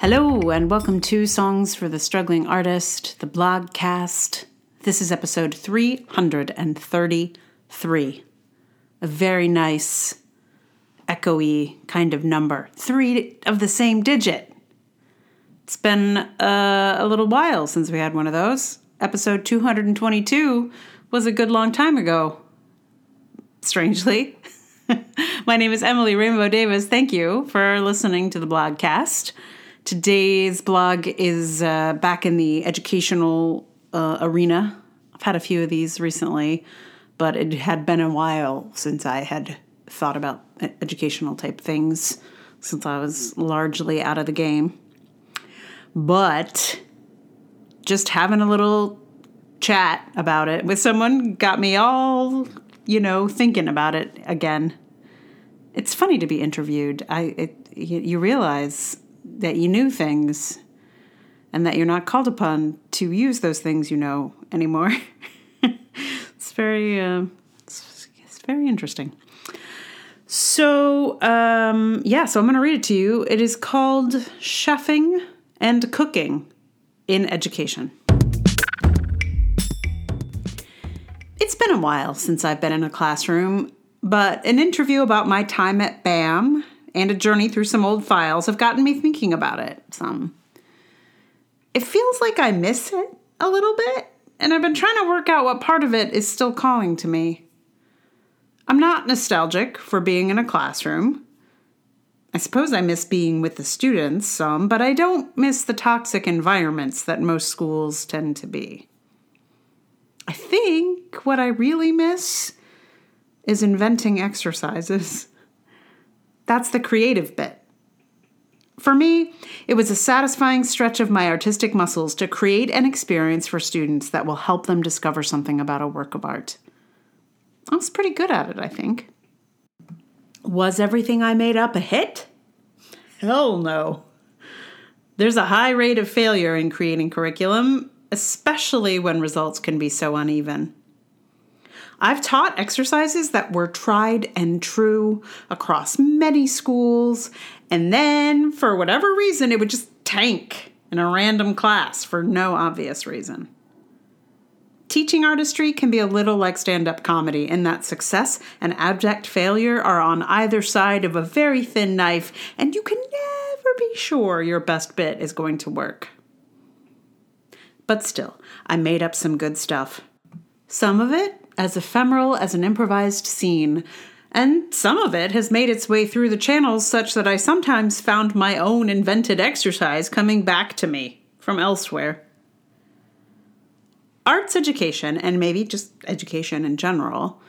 Hello, and welcome to Songs for the Struggling Artist, the blogcast. This is episode 333. A very nice, echoey kind of number. Three of the same digit. It's been uh, a little while since we had one of those. Episode 222 was a good long time ago, strangely. My name is Emily Rainbow Davis. Thank you for listening to the blogcast. Today's blog is uh, back in the educational uh, arena. I've had a few of these recently, but it had been a while since I had thought about educational type things, since I was largely out of the game. But just having a little chat about it with someone got me all, you know, thinking about it again. It's funny to be interviewed. I it, you realize that you knew things and that you're not called upon to use those things you know anymore. it's very uh, it's, it's, very interesting. So um, yeah, so I'm going to read it to you. It is called "Chefing and Cooking in Education." It's been a while since I've been in a classroom, but an interview about my time at BAM and a journey through some old files have gotten me thinking about it some. It feels like I miss it a little bit, and I've been trying to work out what part of it is still calling to me. I'm not nostalgic for being in a classroom. I suppose I miss being with the students some, but I don't miss the toxic environments that most schools tend to be. I think what I really miss is inventing exercises. That's the creative bit. For me, it was a satisfying stretch of my artistic muscles to create an experience for students that will help them discover something about a work of art. I was pretty good at it, I think. Was everything I made up a hit? Hell no. There's a high rate of failure in creating curriculum, especially when results can be so uneven. I've taught exercises that were tried and true across many schools, and then for whatever reason, it would just tank in a random class for no obvious reason. Teaching artistry can be a little like stand up comedy in that success and abject failure are on either side of a very thin knife, and you can never be sure your best bit is going to work. But still, I made up some good stuff. Some of it as ephemeral as an improvised scene, and some of it has made its way through the channels such that I sometimes found my own invented exercise coming back to me from elsewhere. Arts education, and maybe just education in general,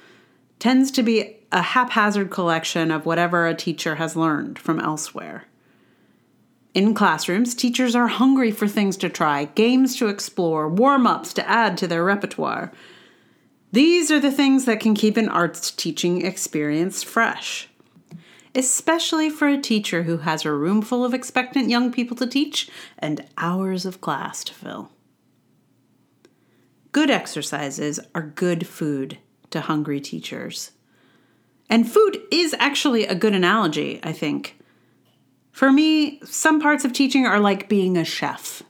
tends to be a haphazard collection of whatever a teacher has learned from elsewhere. In classrooms, teachers are hungry for things to try, games to explore, warm ups to add to their repertoire. These are the things that can keep an arts teaching experience fresh, especially for a teacher who has a room full of expectant young people to teach and hours of class to fill. Good exercises are good food to hungry teachers. And food is actually a good analogy, I think. For me, some parts of teaching are like being a chef.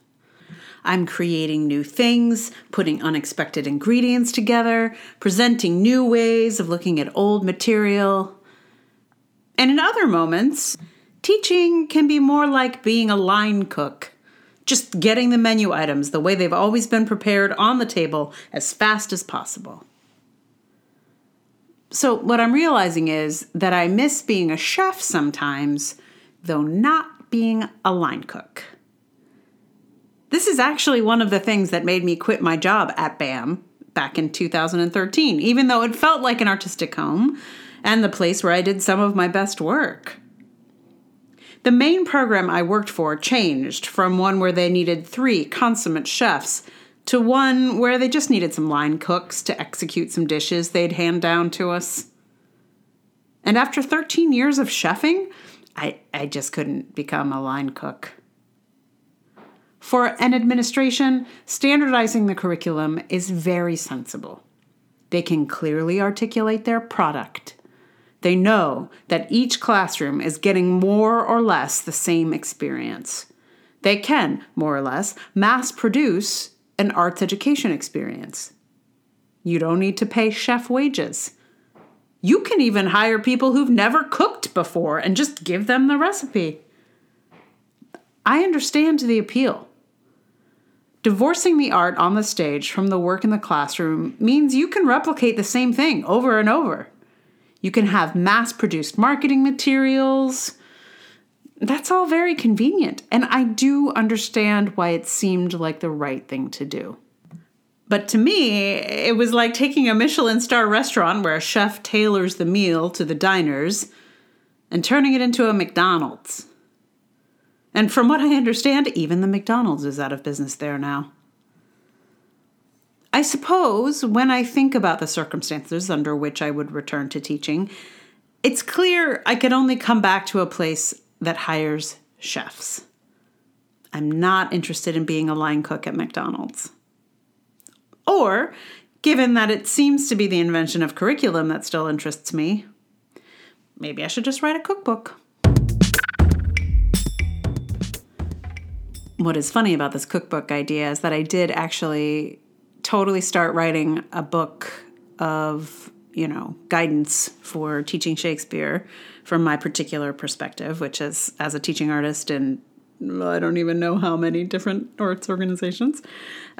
I'm creating new things, putting unexpected ingredients together, presenting new ways of looking at old material. And in other moments, teaching can be more like being a line cook, just getting the menu items the way they've always been prepared on the table as fast as possible. So, what I'm realizing is that I miss being a chef sometimes, though not being a line cook. This is actually one of the things that made me quit my job at BAM back in 2013, even though it felt like an artistic home and the place where I did some of my best work. The main program I worked for changed from one where they needed three consummate chefs to one where they just needed some line cooks to execute some dishes they'd hand down to us. And after 13 years of chefing, I, I just couldn't become a line cook. For an administration, standardizing the curriculum is very sensible. They can clearly articulate their product. They know that each classroom is getting more or less the same experience. They can, more or less, mass produce an arts education experience. You don't need to pay chef wages. You can even hire people who've never cooked before and just give them the recipe. I understand the appeal. Divorcing the art on the stage from the work in the classroom means you can replicate the same thing over and over. You can have mass produced marketing materials. That's all very convenient, and I do understand why it seemed like the right thing to do. But to me, it was like taking a Michelin star restaurant where a chef tailors the meal to the diners and turning it into a McDonald's. And from what I understand, even the McDonald's is out of business there now. I suppose when I think about the circumstances under which I would return to teaching, it's clear I could only come back to a place that hires chefs. I'm not interested in being a line cook at McDonald's. Or, given that it seems to be the invention of curriculum that still interests me, maybe I should just write a cookbook. What is funny about this cookbook idea is that I did actually totally start writing a book of, you know, guidance for teaching Shakespeare from my particular perspective, which is as a teaching artist in I don't even know how many different arts organizations.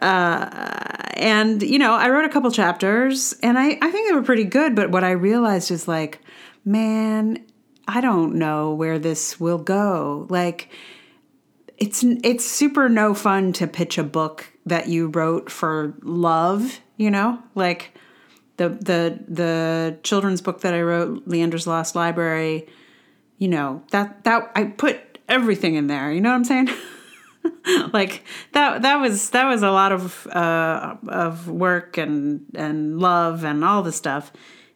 Uh, and, you know, I wrote a couple chapters and I, I think they were pretty good. But what I realized is like, man, I don't know where this will go. Like, it's it's super no fun to pitch a book that you wrote for love, you know? Like the the the children's book that I wrote, Leander's Lost Library, you know, that that I put everything in there. You know what I'm saying? like that that was that was a lot of uh, of work and and love and all the stuff.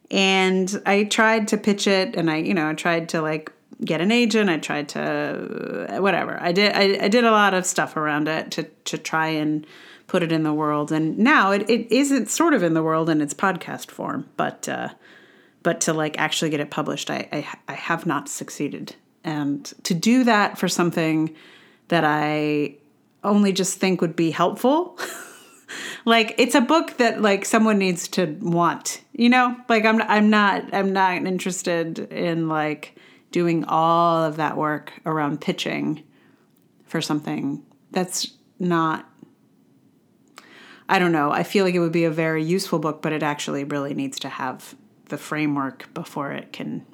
And I tried to pitch it, and I you know I tried to like get an agent. I tried to whatever. I did I, I did a lot of stuff around it to to try and put it in the world. And now it, it isn't sort of in the world in its podcast form, but uh, but to like actually get it published, I, I I have not succeeded and to do that for something that I only just think would be helpful. like it's a book that like someone needs to want, you know? Like I'm I'm not I'm not interested in like doing all of that work around pitching for something that's not I don't know. I feel like it would be a very useful book, but it actually really needs to have the framework before it can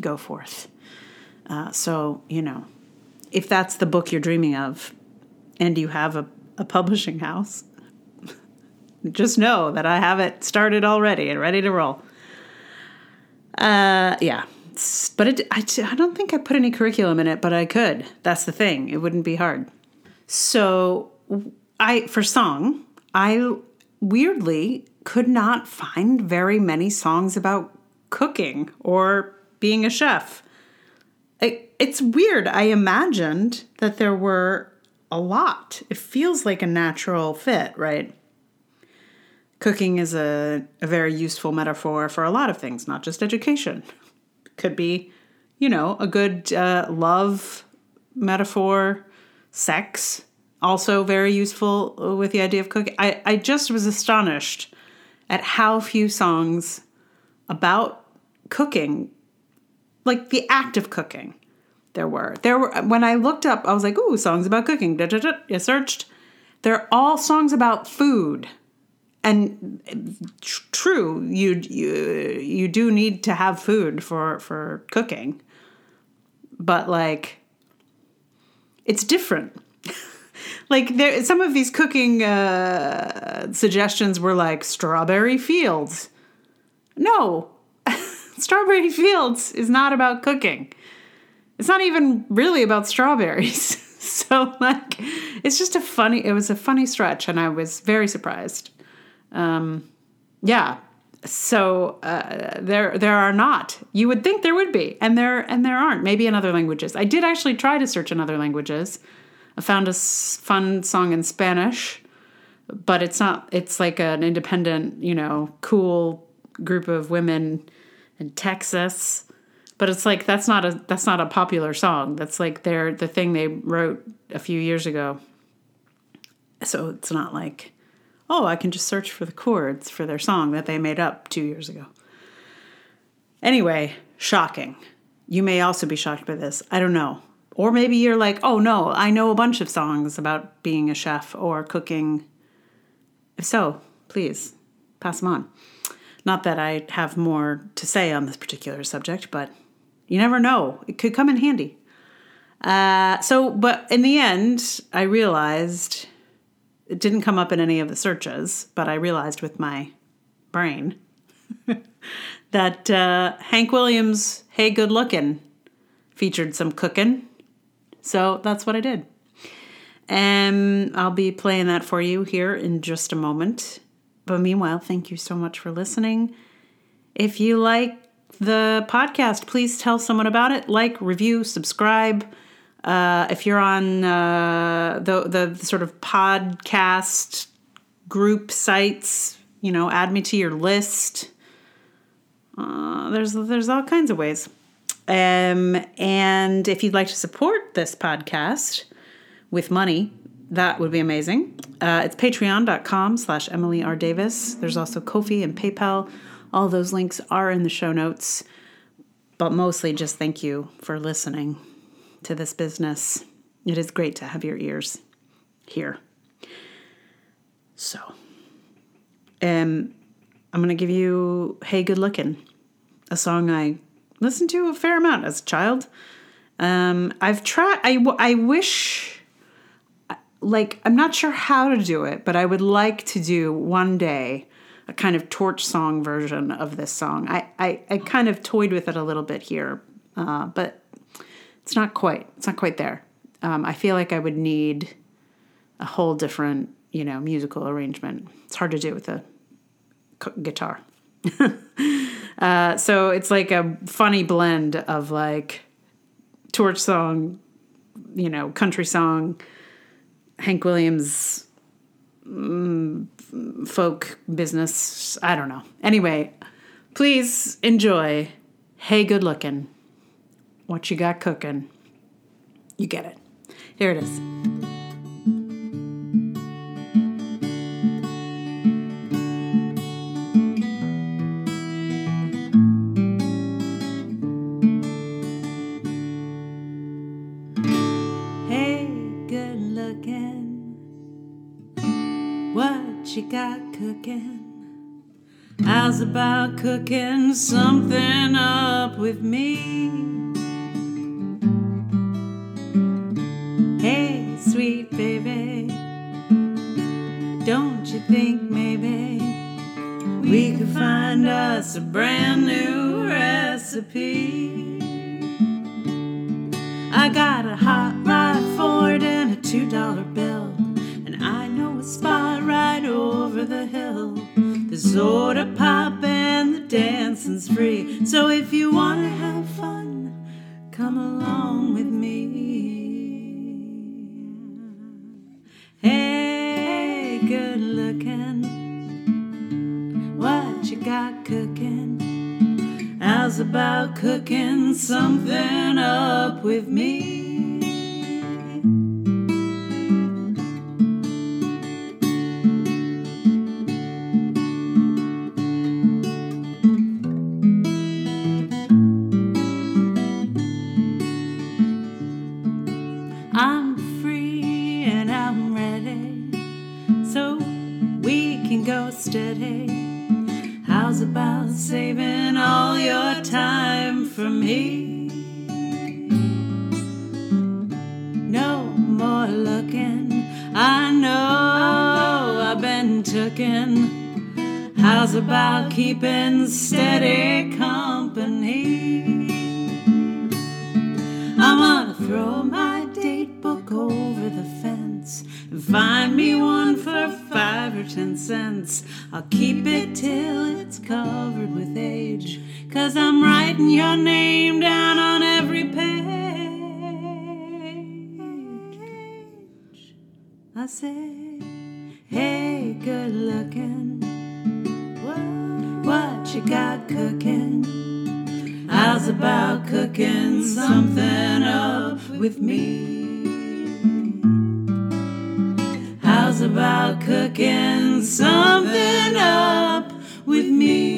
go forth. Uh, so, you know, if that's the book you're dreaming of and you have a, a publishing house, just know that I have it started already and ready to roll. Uh, yeah. But it, I, I don't think I put any curriculum in it, but I could. That's the thing. It wouldn't be hard. So, I for song, I weirdly could not find very many songs about cooking or being a chef it's weird. I imagined that there were a lot. It feels like a natural fit, right? Cooking is a, a very useful metaphor for a lot of things, not just education. Could be, you know, a good uh, love metaphor, sex, also very useful with the idea of cooking. I, I just was astonished at how few songs about cooking, like the act of cooking, there were. There were when I looked up, I was like, "Ooh, songs about cooking." Da, da, da. I searched. They're all songs about food, and tr- true, you you you do need to have food for for cooking, but like, it's different. like there, some of these cooking uh, suggestions were like strawberry fields. No, strawberry fields is not about cooking it's not even really about strawberries. so like it's just a funny it was a funny stretch and I was very surprised. Um yeah. So uh, there there are not. You would think there would be and there and there aren't. Maybe in other languages. I did actually try to search in other languages. I found a fun song in Spanish, but it's not it's like an independent, you know, cool group of women in Texas but it's like that's not a that's not a popular song. That's like their the thing they wrote a few years ago. So it's not like, oh, I can just search for the chords for their song that they made up two years ago. Anyway, shocking. You may also be shocked by this. I don't know. Or maybe you're like, oh no, I know a bunch of songs about being a chef or cooking. If so, please pass them on. Not that I have more to say on this particular subject, but you never know. It could come in handy. Uh, so, but in the end, I realized it didn't come up in any of the searches, but I realized with my brain that uh, Hank Williams' Hey Good Lookin' featured some cooking. So that's what I did. And I'll be playing that for you here in just a moment. But meanwhile, thank you so much for listening. If you like the podcast, please tell someone about it. Like, review, subscribe. Uh, if you're on uh, the, the sort of podcast group sites, you know, add me to your list. Uh, there's there's all kinds of ways. Um, and if you'd like to support this podcast with money, that would be amazing. Uh, it's patreon.com slash Emily R. Davis. There's also Ko-fi and PayPal. All those links are in the show notes. But mostly just thank you for listening to this business. It is great to have your ears here. So, um, I'm going to give you Hey Good Looking, a song I listened to a fair amount as a child. Um, I've tried, I, I wish, like, I'm not sure how to do it, but I would like to do one day a kind of torch song version of this song. I, I, I kind of toyed with it a little bit here, uh, but it's not quite, it's not quite there. Um, I feel like I would need a whole different, you know, musical arrangement. It's hard to do with a guitar. uh, so it's like a funny blend of like torch song, you know, country song, Hank Williams, mm, folk business. I don't know. Anyway, please enjoy Hey Good Looking. What you got cooking? You get it. Here it is. Hey, good lookin' What you got cooking. How's about cooking something up with me? Sweet baby, don't you think maybe we could find us a brand new recipe? I got a hot rod Ford and a two dollar bill, and I know a spot right over the hill. The soda pop and the dancing's free. So if you wanna have fun, come along with me. Got cooking? How's about cooking something up with me? I'm saving all your time for me? No more looking, I know I've been tooken. How's about keeping steady company? Ten cents. I'll keep it till it's covered with age, cause I'm writing your name down on every page. I say, hey, good looking, what, what you got cooking? How's about cooking something up with me? how's about cooking something up with me?